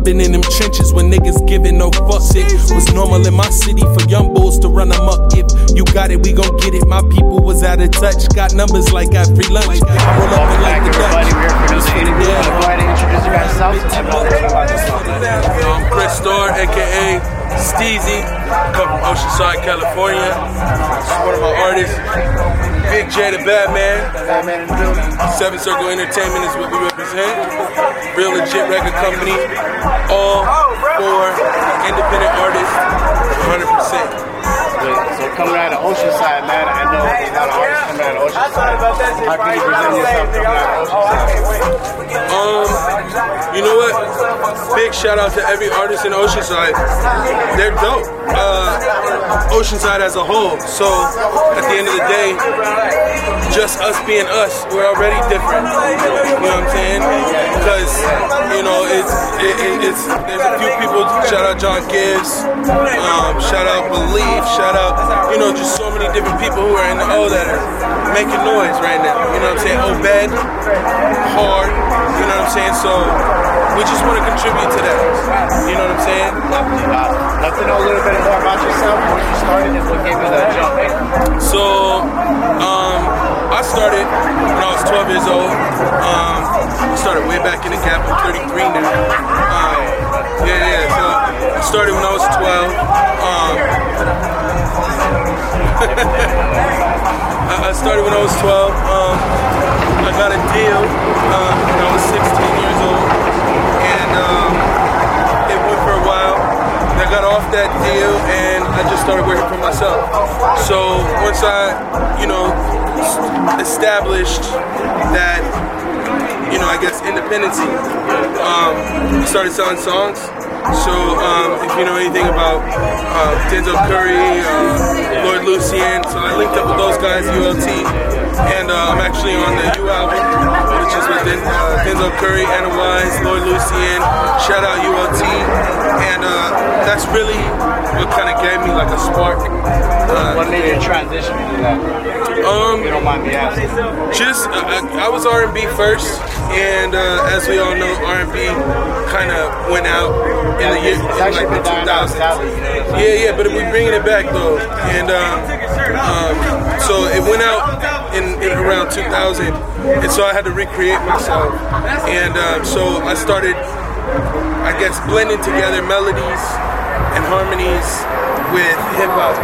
I've been in them trenches when niggas giving no fucks. It was normal in my city for young bulls to run them amok. If you got it, we gon' get it. My people was out of touch. Got numbers like got free lunch. I roll up and like the Dutch. We're here for another interview. Yeah. Go ahead and introduce yourself. and tell us about yourself. I'm Chris Starr, aka Steezy. Come from Oceanside, California. This is one of my artists. Big J the Batman. Batman in the building. Seven Circle Entertainment is what we represent. Real legit record company. All oh, for independent artists. 100%. So coming out of Oceanside, man, I know there's a lot of artists coming out of Oceanside. How can you present yourself coming out of Oceanside? Um, you know what? Big shout out to every artist in Oceanside. They're dope. Uh, Oceanside as a whole. So at the end of the day, just us being us, we're already different. You know what I'm saying? Because you know it's it, it, it's there's a few people. Shout out John Gibbs. Um, shout out Believe. Shout out you know just so many different people who are in the O that are making noise right now. You know what I'm saying? Obed, hard. You know what I'm saying? So we just want to contribute to that. You know what I'm saying? Uh, love to know a little bit more about yourself, where you started, and what gave you the jump. So, um, I started when I was 12 years old. Um, I started way back in the gap. I'm 33 now. Um, yeah, yeah. So I started when I was 12. Um, I I started when I was 12. Um, I got a deal um, when I was 16 years old, got off that deal, and I just started working for myself. So once I, you know, established that, you know, I guess independency, um, I started selling songs. So um, if you know anything about uh, Denzel Curry, uh, Lord Lucian, so I linked up with those guys, ULT, and uh, I'm actually on the U album, which with Den- uh, Denzel Curry, Anna Wise, Lord Lucian. Shout out ULT, and uh, that's really what kind of gave me like a spark. Uh, What made you transition to that? um, you don't mind me asking. just uh, I, I was R&B first, and uh, as we all know, R&B kind of went out in the year in like the 2000s. sadly, you know. Yeah, yeah, but we're bringing it back though, and um, um, so it went out in, in around 2000, and so I had to recreate myself, and um, so I started, I guess, blending together melodies and harmonies with hip hop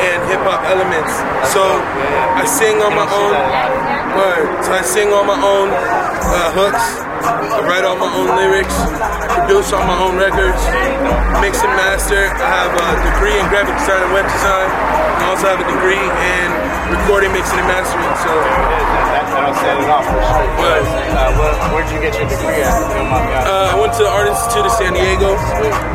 and hip hop elements. So I sing on my own. Word. So I sing on my own uh, hooks. I write all my own lyrics. Produce all my own records. Mix and master. I have a degree in graphic design and web design. I also have a degree in recording, mixing, and mastering. So That, that'll set it off for sure. Word. Uh, where, where'd you get your degree at? If you don't mind me asking. uh, I went to the Art Institute of San Diego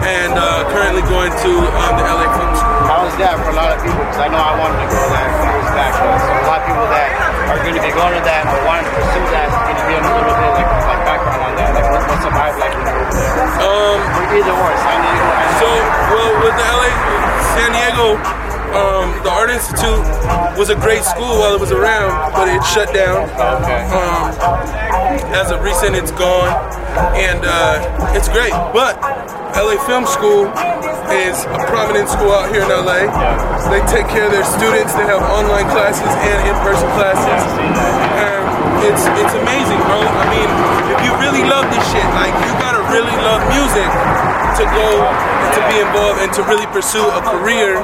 and uh, currently going to um, the LA Film School. How is that for a lot of people? Because I know I wanted to go there years back. So a lot of people that are going to be going to that or wanting to pursue that can you give them a little bit like, like background on that? Like what, what's the vibe like when you're over there? Um, Or either or, San Diego. So, well, with the LA, San Diego, um, the Art Institute was a great school while it was around, but it shut down. Okay. Um, as of recent, it's gone, and uh, it's great. But LA Film School is a prominent school out here in LA. They take care of their students. They have online classes and in-person classes. And um, it's it's amazing, bro. I mean, if you really love this shit, like you gotta really love music to go and to be involved and to really pursue a career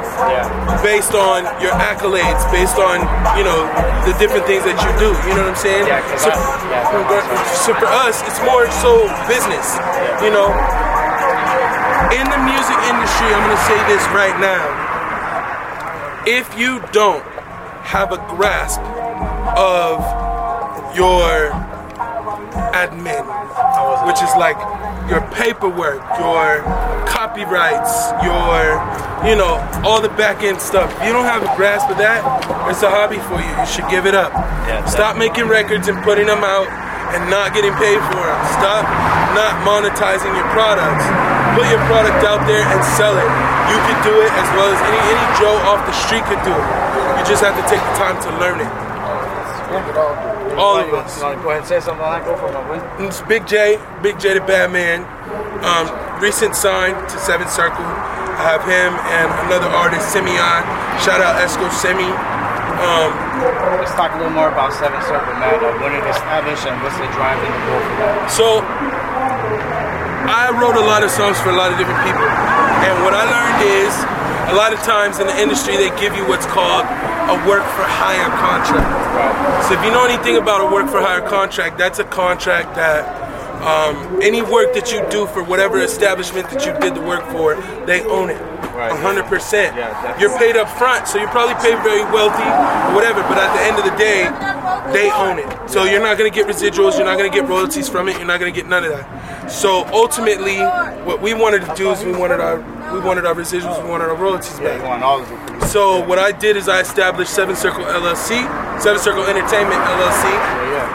based on your accolades, based on you know the different things that you do. You know what I'm saying? Yeah, So, so for us, it's more so business. You know, in the music industry, I'm gonna say this right now. If you don't have a grasp of your admin, which is like your paperwork, your copyrights, your, you know, all the back end stuff. If you don't have a grasp of that, it's a hobby for you. You should give it up. Stop making records and putting them out and not getting paid for them. Stop not monetizing your products. Put your product out there and sell it. You can do it as well as any, any Joe off the street could do it. You just have to take the time to learn it. All of us. You want to go ahead and say something that? Go for it. It's Big J, Big J the Batman. Um, recent sign to Seven Circle. I have him and another artist, Simeon. Shout out Esco Semi. Um, Let's talk a little more about Seven Circle, man. When it established and what's the drive and the goal for that? So I wrote a lot of songs for a lot of different people. And what I learned is a lot of times in the industry they give you what's called a work for hire contract. So if you know anything about a work for hire contract, that's a contract that um, any work that you do for whatever establishment that you did the work for, they own it. Right. 100%. Yeah, definitely. You're paid up front, so you're probably paid very wealthy or whatever, but at the end of the day, they own it. So you're not gonna get residuals, you're not gonna get royalties from it, you're not gonna get none of that. So ultimately, what we wanted to do is we wanted our we wanted our residuals, we wanted our royalties back. want all of it. So what I did is I established Seven Circle LLC, Seven Circle Entertainment LLC.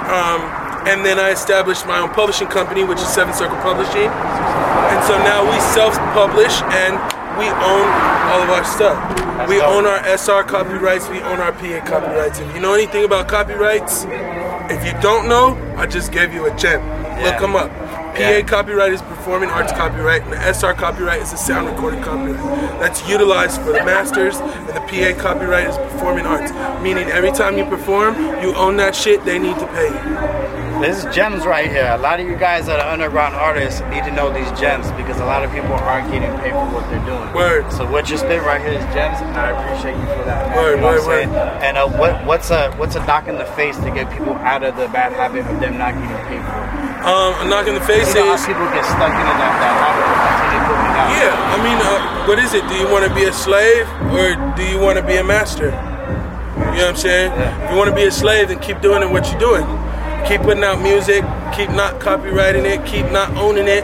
Um, and then I established my own publishing company, which is Seven Circle Publishing. And so now we self-publish and we own all of our stuff. We own our SR copyrights, we own our PA copyrights. If you know anything about copyrights, if you don't know, I just gave you a gem. Look them up. PA copyright is performing arts copyright, and the SR copyright is a sound recording copyright. That's utilized for the masters, and the PA copyright is performing arts. Meaning every time you perform, you own that shit, they need to pay you. This is gems right here. A lot of you guys that are underground artists need to know these gems because a lot of people aren't getting paid for what they're doing. Word. So what you spit right here is gems, and I appreciate you for that. man. Word, You know I'm word. And uh, what what's a what's a knock in the face to get people out of the bad habit of them not getting paid for? Um, a knock in the face You know is, people get stuck into that, that habit of continue putting it out. yeah, I mean, uh, what is it? Do you want to be a slave or do you want to be a master? You know what I'm saying? Yeah. If you want to be a slave, then keep doing what you're doing. Keep putting out music, keep not copyrighting it, keep not owning it.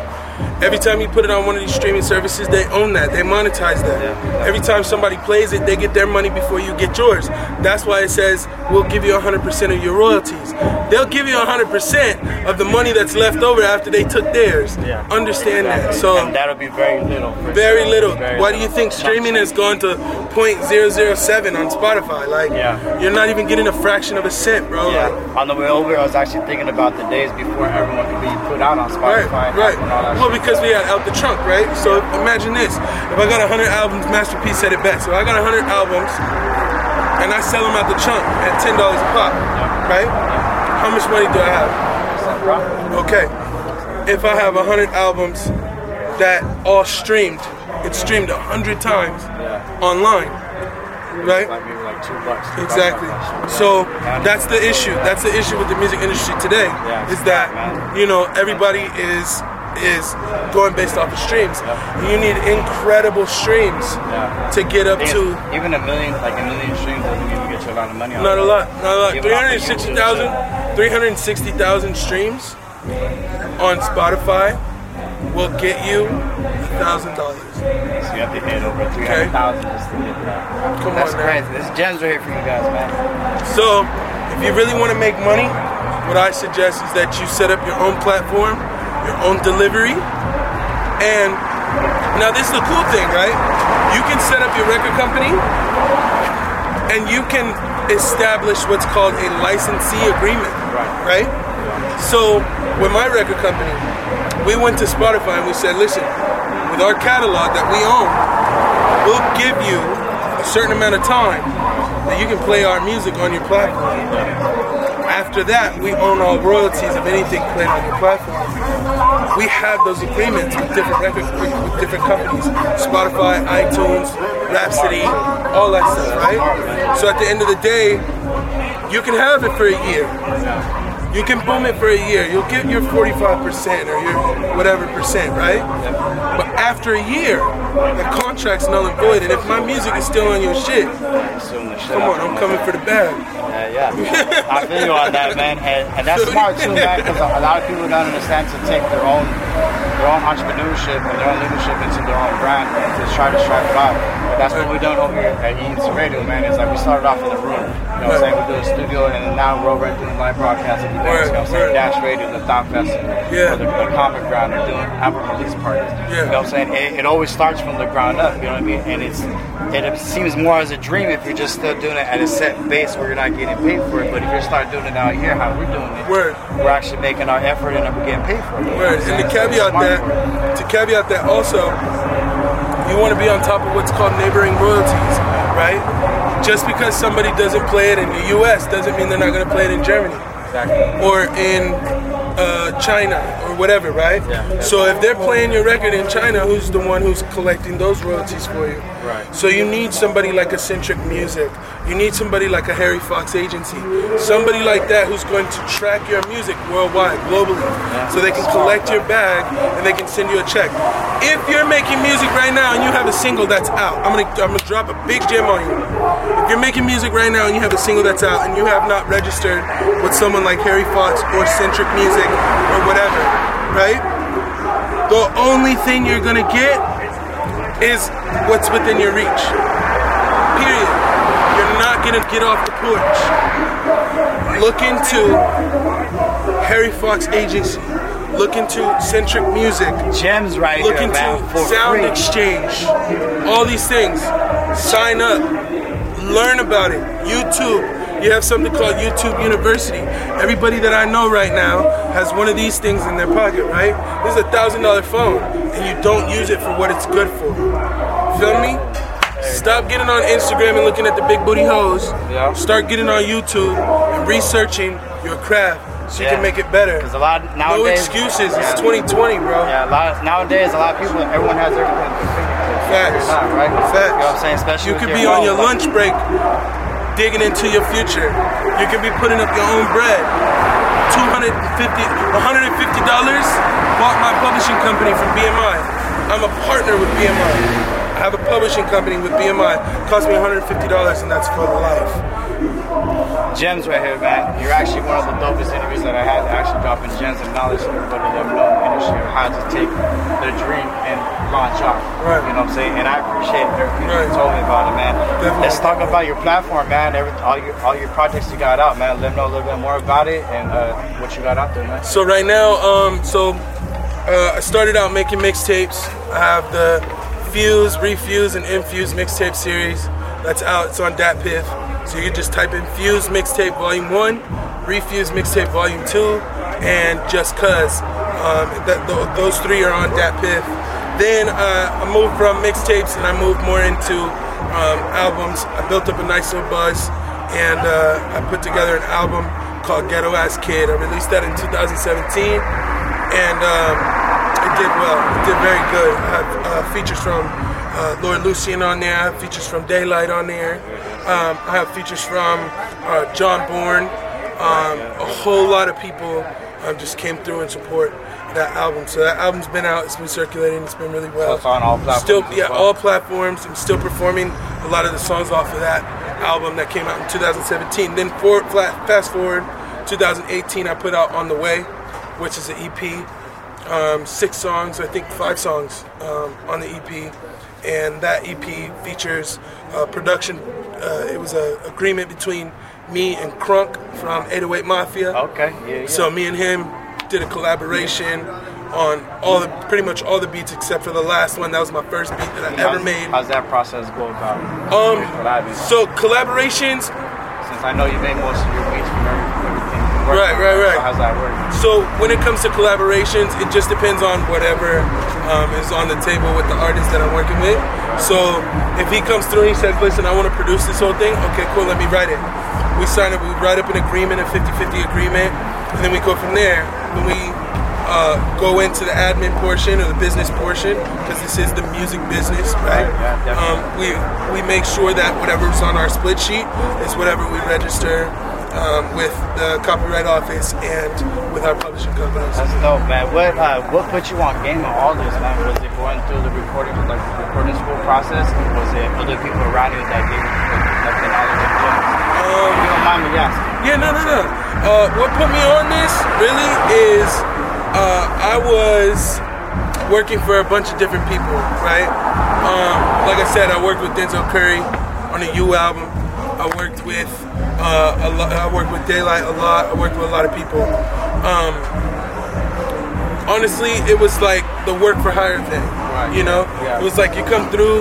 Every time you put it on one of these streaming services, they own that, they monetize that. Yeah. Every time somebody plays it, they get their money before you get yours. That's why it says we'll give you 100% of your royalties. They'll give you 100% of the money that's left over after they took theirs. Yeah. Understand that. So and that'll be very little. very sure. little. Very Why do you think streaming has gone to 0.007 on Spotify? Like, Yeah. you're not even getting a fraction of a cent, bro. Yeah. Like, On the way over, I was actually thinking about the days before everyone could be put out on Spotify. right. that Well, shit. Because we had out the trunk, right? So imagine this: if I got 100 albums, Master P said it best. So I got 100 albums, and I sell them out the trunk at ten dollars a pop, right? How much money do I have? Okay, if I have 100 albums that all streamed, it's streamed 100 times online, right? Like maybe like two bucks. Exactly. off that shit. So that's the issue. That's the issue with the music industry today. Is that you know everybody is is going based off of streams. You need incredible streams Yeah. to get up to. even a million, like a million streams doesn't even get you a lot of money. on Not a lot. Not a lot. Even 360,000 360,000 streams on Spotify will get you thousand dollars. So you have to hit over three hundred thousand just to get that. Come That's on, crazy. This gems right here for you guys, man. So, if you really want to make money, what I suggest is that you set up your own platform, your own delivery, and now this is the cool thing, right? You can set up your record company, and you can establish what's called a licensee agreement, Right. right? So, with my record company, we went to Spotify and we said, listen, with our catalog that we own, we'll give you a certain amount of time that you can play our music on your platform. After that, we own all royalties of anything played on your platform. We have those agreements with different record with, different companies, Spotify, iTunes, Rhapsody, all that stuff, right? So at the end of the day, you can have it for a year. You can boom it for a year. You'll get your 45% or your whatever percent, right? But after a year, the contract's null and void. And if my music is still on your shit, Assume the shit come on, I'm coming for the bag. Yeah. I feel you on that, man. And, and that's smart too, man, because a lot of people don't understand to take their own their own entrepreneurship and their own leadership into their own brand and to try to strive it out. But that's what we've done over here at ENC Radio, man. Is like we started off in the room. You know what I'm saying? We do a studio and now we're over doing live broadcasting events. Word, You know what I'm saying? Dash Radio, the Thought Festival, Yeah. or the, the Comic Ground, or doing album release parties. Yeah. You know what I'm saying? It, it always starts from the ground up, you know what I mean? And it's it seems more as a dream if you're just still doing it at a set base where you're not getting paid for it. But if you start doing it out here, how we're doing it, Word. we're actually making our effort and we're getting paid for it. Word. And to caveat that, to caveat that also, you want to be on top of what's called neighboring royalties, right? Just because somebody doesn't play it in the U.S. doesn't mean they're not going to play it in Germany Exactly. or in uh, China whatever, right? Yeah. So if they're playing your record in China, who's the one who's collecting those royalties for you? Right. So you need somebody like a Centric Music. You need somebody like a Harry Fox agency. Somebody like that who's going to track your music worldwide, globally. So they can collect your bag and they can send you a check. If you're making music right now and you have a single that's out, I'm gonna I'm gonna drop a big gem on you. If you're making music right now and you have a single that's out and you have not registered with someone like Harry Fox or Centric Music or whatever, right? The only thing you're gonna get is what's within your reach. Period. You're not gonna get off the porch. Look into Harry Fox Agency. Look into Centric Music. Gems right Look here, into man, for Sound free. Exchange. All these things. Sign up. Learn about it. YouTube. You have something called YouTube University. Everybody that I know right now has one of these things in their pocket, right? This is a thousand dollar phone, and you don't use it for what it's good for. Feel me? Stop getting on Instagram and looking at the big booty hoes. Yeah. Start getting on YouTube and researching your craft so you Yeah. can make it better. Because a lot No nowadays. excuses. Yeah. It's 2020, bro. Yeah, a lot nowadays, a lot of people, everyone has everything their. Facts. Not, right? Facts. You know what I'm saying? Especially You could your be on your lunch break digging into your future. You could be putting up your own bread. $250, $150 bought my publishing company from BMI. I'm a partner with BMI. I have a publishing company with BMI. Cost me $150 and that's for life. Gems right here, man. You're actually one of the dopest interviews that I had. Actually dropping gems of knowledge to everybody that the industry of how to take their dream and launch off. Right. You know what I'm saying? And I appreciate everything Right. you told me about it, man. Definitely. Let's talk about your platform, man. Every, all your all your projects you got out, man. Let me know a little bit more about it and uh, what you got out there, man. So right now, um, so uh, I started out making mixtapes. I have the Fuse, Refuse, and Infuse mixtape series. That's out. It's on DatPiff. So you can just type in Fuse mixtape volume one, Refuse mixtape volume two, and Just Cuz. Um, that, th- those three are on DatPiff. Then uh, I moved from mixtapes and I moved more into um, albums. I built up a nice little buzz, and uh, I put together an album called Ghetto Ass Kid. I released that in 2017, and um, it did well. It did very good. I have uh, features from uh, Lord Lucian on there. I have features from Daylight on there. Um, I have features from uh, John Bourne. Um, a whole lot of people um, just came through and support that album. So that album's been out. It's been circulating. It's been really well. it's on all platforms Still, yeah, well. all platforms. I'm still performing a lot of the songs off of that album that came out in 2017. Then for, flat, fast forward, 2018, I put out On the Way, which is an EP. Um, six songs, I think five songs um, on the EP. And that EP features uh, production. Uh, it was an agreement between me and Crunk from 808 Mafia. Okay, yeah, yeah. So me and him did a collaboration on all the pretty much all the beats except for the last one. That was my first beat that I ever made. How's that process go about? Um, so collaborations. Since I know you made most of your beats from everything. Right, right, right. So how's that work? So when it comes to collaborations, it just depends on whatever um, is on the table with the artist that I'm working with. So if he comes through and he says, "Listen, I want to produce this whole thing," okay, cool. Let me write it. We sign it. We write up an agreement, a 50-50 agreement, and then we go from there. Then we uh, go into the admin portion or the business portion because this is the music business, right? yeah, um, we we make sure that whatever's on our split sheet is whatever we register um, with the copyright office and with our publishing companies. That's dope, man. What uh, what put you on game of all this, man? Was it going through the recording, like the recording school process? Was it other people around you that gave you like, the knowledge and? Um, you don't mind me asking. Yeah, no, no, no. Uh, what put me on this really is uh, I was working for a bunch of different people, right? Um, like I said, I worked with Denzel Curry on the U album. I worked with uh, a lot. I worked with Daylight a lot. I worked with a lot of people. Um, honestly, it was like the work for hire thing. Right. You know, Yeah. it was like you come through,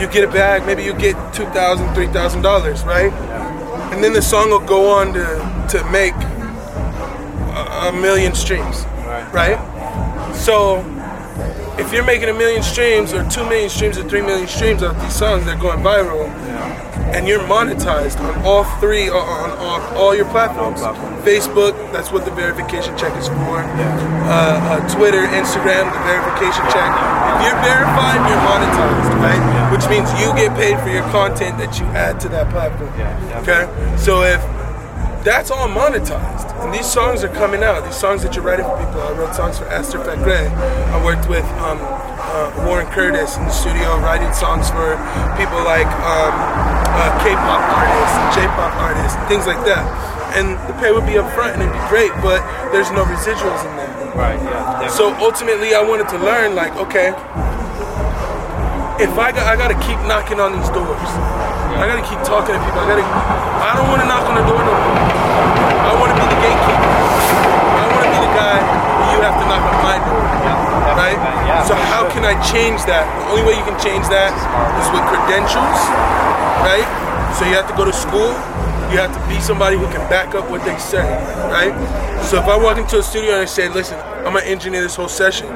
you get a bag, maybe you get two thousand, three thousand dollars, right? And then the song will go on to to make a, a million streams, Right. right? So if you're making a million streams or two million streams or three million streams of these songs they're going viral, and you're monetized on all three on, on, on all your platforms. Facebook, that's what the verification check is for. Uh, uh, Twitter, Instagram, the verification check. If you're verified, you're monetized, right? Which means you get paid for your content that you add to that platform. Yeah, Okay, so if that's all monetized. And these songs are coming out. These songs that you're writing for people. I wrote songs for Esther Fekre. I worked with um, uh, Warren Curtis in the studio writing songs for people like um, uh, K-pop artists, J-pop artists, things like that. And the pay would be up front and it'd be great, but there's no residuals in there. Right. Yeah. So ultimately, I wanted to learn, like, okay, if I got, I gotta keep knocking on these doors. I gotta keep talking to people. I gotta. I don't want to knock on the door no more. I want to be the gatekeeper. I want to be the guy you have to knock on my door, right? So how can I change that? The only way you can change that is with credentials, right? So you have to go to school. You have to be somebody who can back up what they say, right? So if I walk into a studio and I say, "Listen, I'm gonna engineer this whole session,"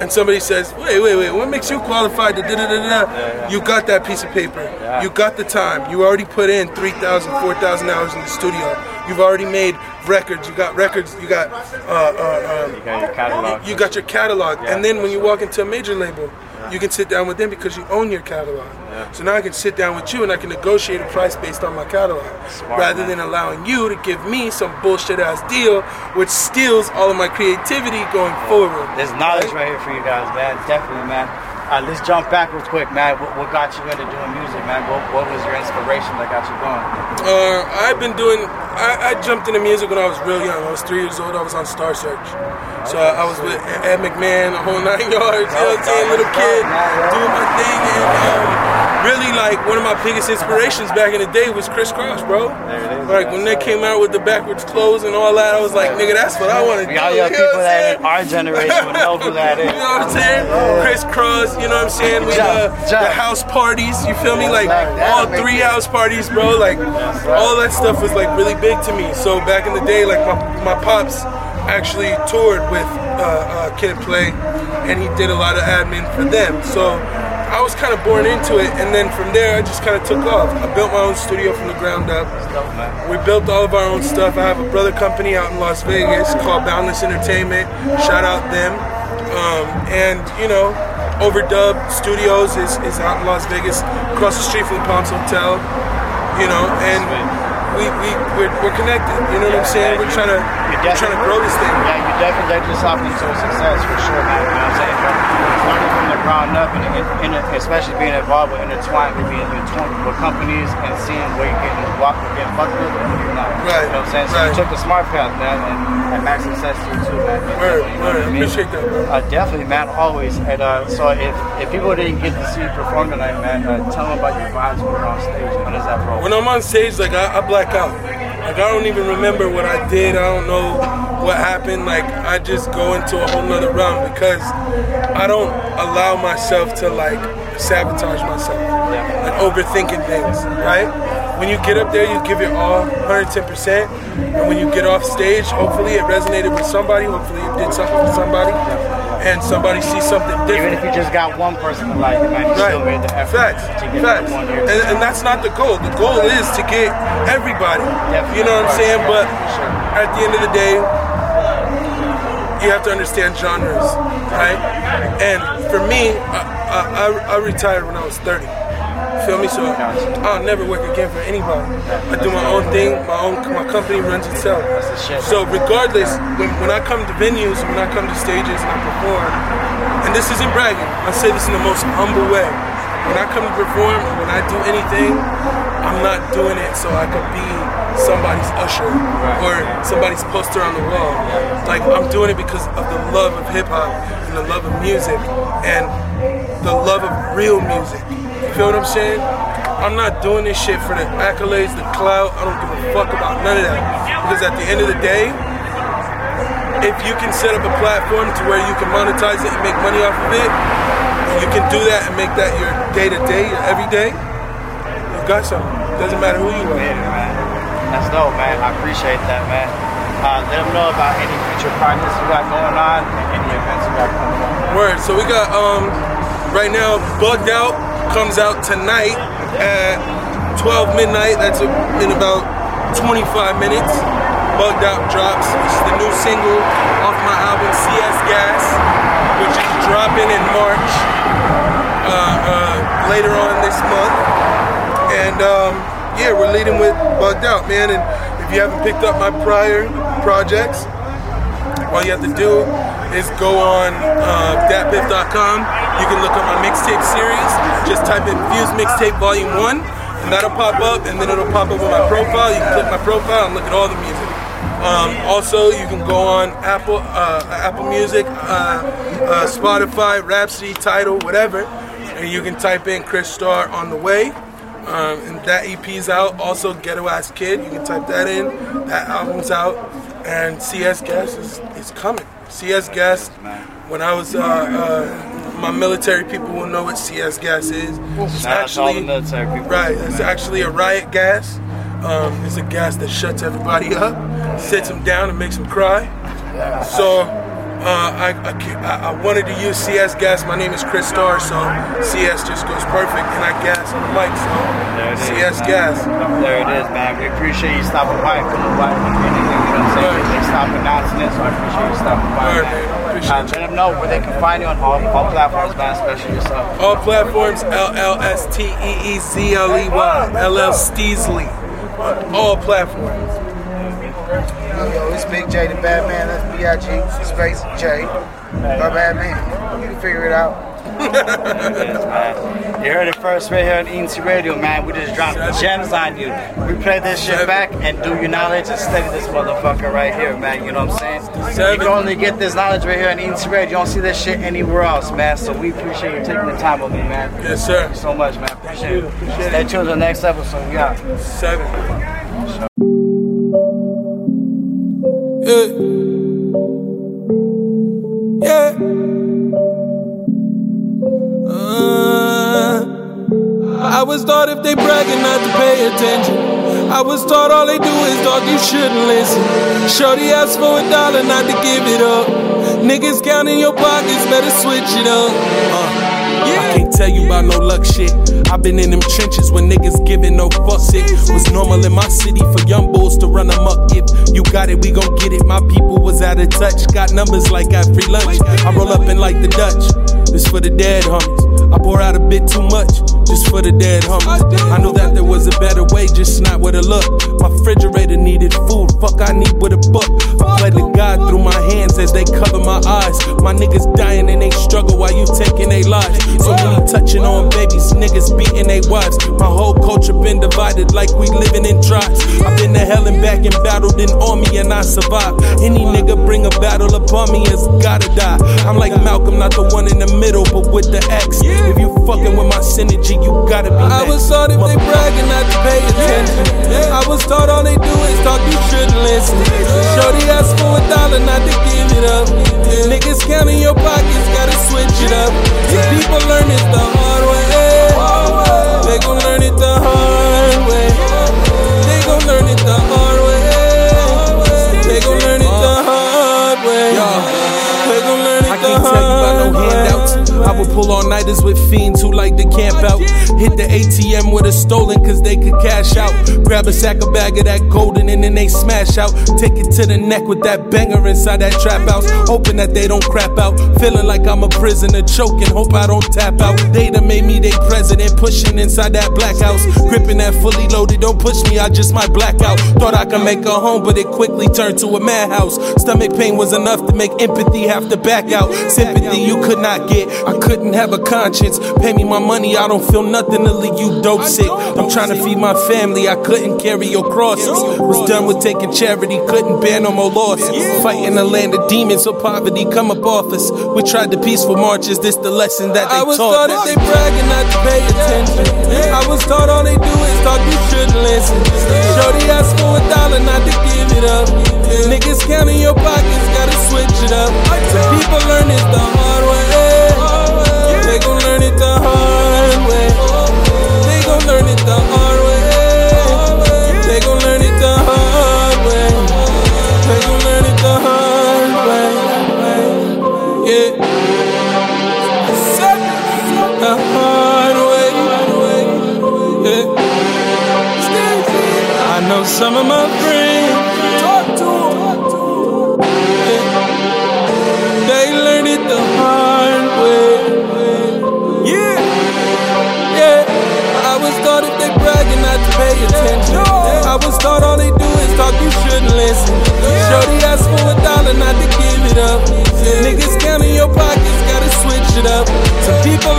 and somebody says, "Wait, wait, wait, what makes you qualified da da da?" You got that piece of paper. You got the time. You already put in 3,000, 4,000 hours in the studio. You've already made records. You got records. You got uh, uh, um, You got your catalog. you got your catalog, Yeah, and then when you walk into a major label, you can sit down with them because you own your catalog. Yeah. So now I can sit down with you and I can negotiate a price based on my catalog, Smart, rather man. than allowing you to give me some bullshit ass deal, which steals all of my creativity going forward. There's knowledge right? right here for you guys, man. Definitely, man. Uh, let's jump back real quick, man. What, what got you into doing music, man? What, what was your inspiration that got you going? Uh, I've been doing. I, I jumped into music when I was real young. I was three years old. I was on Star Search. So I, I was with Ed McMahon, the whole nine yards. You know what I'm saying? Little kid, doing my thing, and um, really like one of my biggest inspirations back in the day was Kris Kross, bro. There it is, Like when they came out with the backwards clothes and all that, I was like, nigga, that's what I want to do. We all You know people that in our generation would know who that is. You know what I'm saying? Kris Kross, you know what I'm saying? We, uh, the house parties, you feel me? Like all three house parties, bro. Like all that stuff was like really big to me. So back in the day, like my, my pops actually toured with uh, uh, Kid Play, and he did a lot of admin for them. So I was kind of born into it, and then from there I just kind of took off. I built my own studio from the ground up. We built all of our own stuff. I have a brother company out in Las Vegas called Boundless Entertainment. Shout out them. Um, and you know, Overdub Studios is, is out in Las Vegas, across the street from the Palms Hotel. You know, and we we we're, we're connected. You know what I'm saying? We're trying to You we're trying to grow this thing. Yeah, you definitely led yourself into a success for sure, man. You know what I'm saying? Starting from the ground up, and in, in, especially being involved with intertwined with being intertwined with companies and seeing where you're getting walked or getting fucked with and you're not. Right, You know what I'm saying? So right. you took the smart path, man, and, and max success to you too, man. You know Word. I mean? Appreciate that, bro. Uh, definitely, man. Always. And uh, so, if, if people didn't get to see you perform tonight, man, uh, tell them about your vibes when you're on stage. When is that, bro? When I'm on stage, like I, I black out. Like I don't even remember what I did. I don't know what happened. Like I just go into a whole nother realm because I don't allow myself to like sabotage myself. Yeah. Like overthinking things, right? When you get up there, you give it all, 110%. And when you get off stage, hopefully it resonated with somebody. Hopefully it did something for somebody. And somebody sees something different. Even if you just got one person to like you, man, you still made the effort Facts. to get Facts. one here. And, and that's not the goal. The goal is to get everybody. Definitely. You know what I'm saying? But Sure. at the end of the day, you have to understand genres, right? And for me, I, I, I- I retired when I was 30. Feel me? So I'll never work again for anybody. I do my own thing. My own my company runs itself. So regardless, when, when I come to venues, when I come to stages and I perform, and this isn't bragging, I say this in the most humble way. When I come to perform, when I do anything, I'm not doing it so I could be somebody's usher or somebody's poster on the wall. Like I'm doing it because of the love of hip hop and the love of music and the love of real music. You feel what I'm saying? I'm not doing this shit for the accolades, the clout. I don't give a fuck about none of that. Because at the end of the day, if you can set up a platform to where you can monetize it and make money off of it, you can do that and make that your day to day, your every day. You got something. Doesn't matter who you are. Man. That's dope, man. I appreciate that, man. Uh, let them know about any future projects you got going on and any events you got coming on. Word. So we got um right now Bugged Out comes out tonight at 12 midnight. That's in about 25 minutes. Bugged Out drops, which is the new single off my album CS Gas, which is dropping in March uh, uh, later on this month. And um, yeah, we're leading with Bugged Out, man. And if you haven't picked up my prior projects, all you have to do is go on uh. You can look mixtape series. Just type in Fuse Mixtape Volume 1, and that'll pop up, and then it'll pop up with my profile. You can click my profile and look at all the music. Um, also, you can go on Apple, uh, Apple Music, uh, uh, Spotify, Rhapsody, Tidal, whatever, and you can type in Chris Starr on the way. Um, and that EP's out. Also, Ghetto Ass Kid, you can type that in. That album's out, and CS Gas is, is coming. CS Gas. When I was, uh, uh, my military people will know what CS Gas is. It's Shout out to all the military people. Right, it's actually a riot gas. Um, it's a gas that shuts everybody up, sits them down, and makes them cry. So uh, I, I, I- wanted to use CS gas. My name is Chris Starr, so CS just goes perfect, and I gas on the mic, so CS man. gas. There it is, man. We appreciate you stopping by coming by and you know what I'm saying? Word. They stop announcing it, so I appreciate you stopping by, man. man. Appreciate you. let them know where they can find you on all, all platforms, man, especially yourself. All platforms L L S T E E Z L E Y L L Steesley. On all platforms. Yo, it's Big J the Bad Man. That's B-I-G space J. The Bad Man. You can figure it out. Man. You heard it first right here on ENC Radio, man. We just dropped gems on you. We play this shit back and do your knowledge and study this motherfucker right here, man. You know what I'm saying? You can only get this knowledge right here on ENC Radio. You don't see this shit anywhere else, man. So we appreciate you taking the time with me, man. Yes, sir. Thank you so much, man. Appreciate it. Appreciate Stay tuned to the next episode. We out. Seven. Yeah. Yeah. Uh, I was taught if they bragging not to pay attention. I was taught all they do is talk, you shouldn't listen. Shorty asked for a dollar not to give it up. Niggas counting your pockets, better switch it up. Uh. I can't tell you about no luck shit. I've been in them trenches when niggas giving no fucks. It was normal in my city for young bulls to run amok. If you got it, we gon' get it. My people was out of touch. Got numbers like got free lunch. I roll up in like the Dutch. This for the dead homies. I pour out a bit too much just for the dead homies. I knew that there was a better way, just not with a look. My refrigerator needed food. Fuck, I need with a book. I pray to God through my hands as they cover my eyes. My niggas dying and they struggle while you taking their lives. So many touching on babies, niggas beating their wives. My whole culture been divided like we living in tribes. I've been to hell and back and battled in army and I survived. Any nigga bring a battle upon me has gotta die. I'm like Malcolm, not the one in the middle, but with the X. If you fucking with my synergy, you gotta be I was taught if they bragging not to pay attention. I was taught all they do is talk, you shouldn't listen. Shorty asked for a dollar not to give it up. Niggas counting your pockets, gotta switch it up. People learn it the hard way. They gon' learn it the hard way. They gon' learn it the hard way. They gon' learn it the uh, hard way. Would pull all nighters with fiends who like to camp out. Hit the ATM with a stolen cause they could cash out. Grab a sack of bag of that golden and then they smash out. Take it to the neck with that banger inside that trap house. Hoping that they don't crap out. Feeling like I'm a prisoner, choking. Hope I don't tap out. They done made me they president, pushing inside that black house. Gripping that fully loaded, don't push me, I just might black out. Thought I could make a home, but it quickly turned to a madhouse. Stomach pain was enough to make empathy have to back out. Sympathy you could not get. I couldn't have a conscience. Pay me my money, I don't feel nothing to leave you dope sick. I'm trying to feed my family, I couldn't carry your crosses. Was done with taking charity, couldn't bear no more losses. Fighting a land of demons so poverty come up off us. We tried the peaceful marches, this the lesson that they taught I was taught us. they bragging not to pay attention. I was taught all they do is talk, you shouldn't listen. Shorty asked for a dollar not to give it up. Niggas counting your pockets, gotta switch it up. People learn it some of my friends. Yeah. They learned it the hard way. Yeah. Yeah. I was taught if they bragging not to pay attention. I was taught all they do is talk, you shouldn't listen. Shorty asked for a dollar not to give it up. Niggas counting your pockets, gotta switch it up. Some people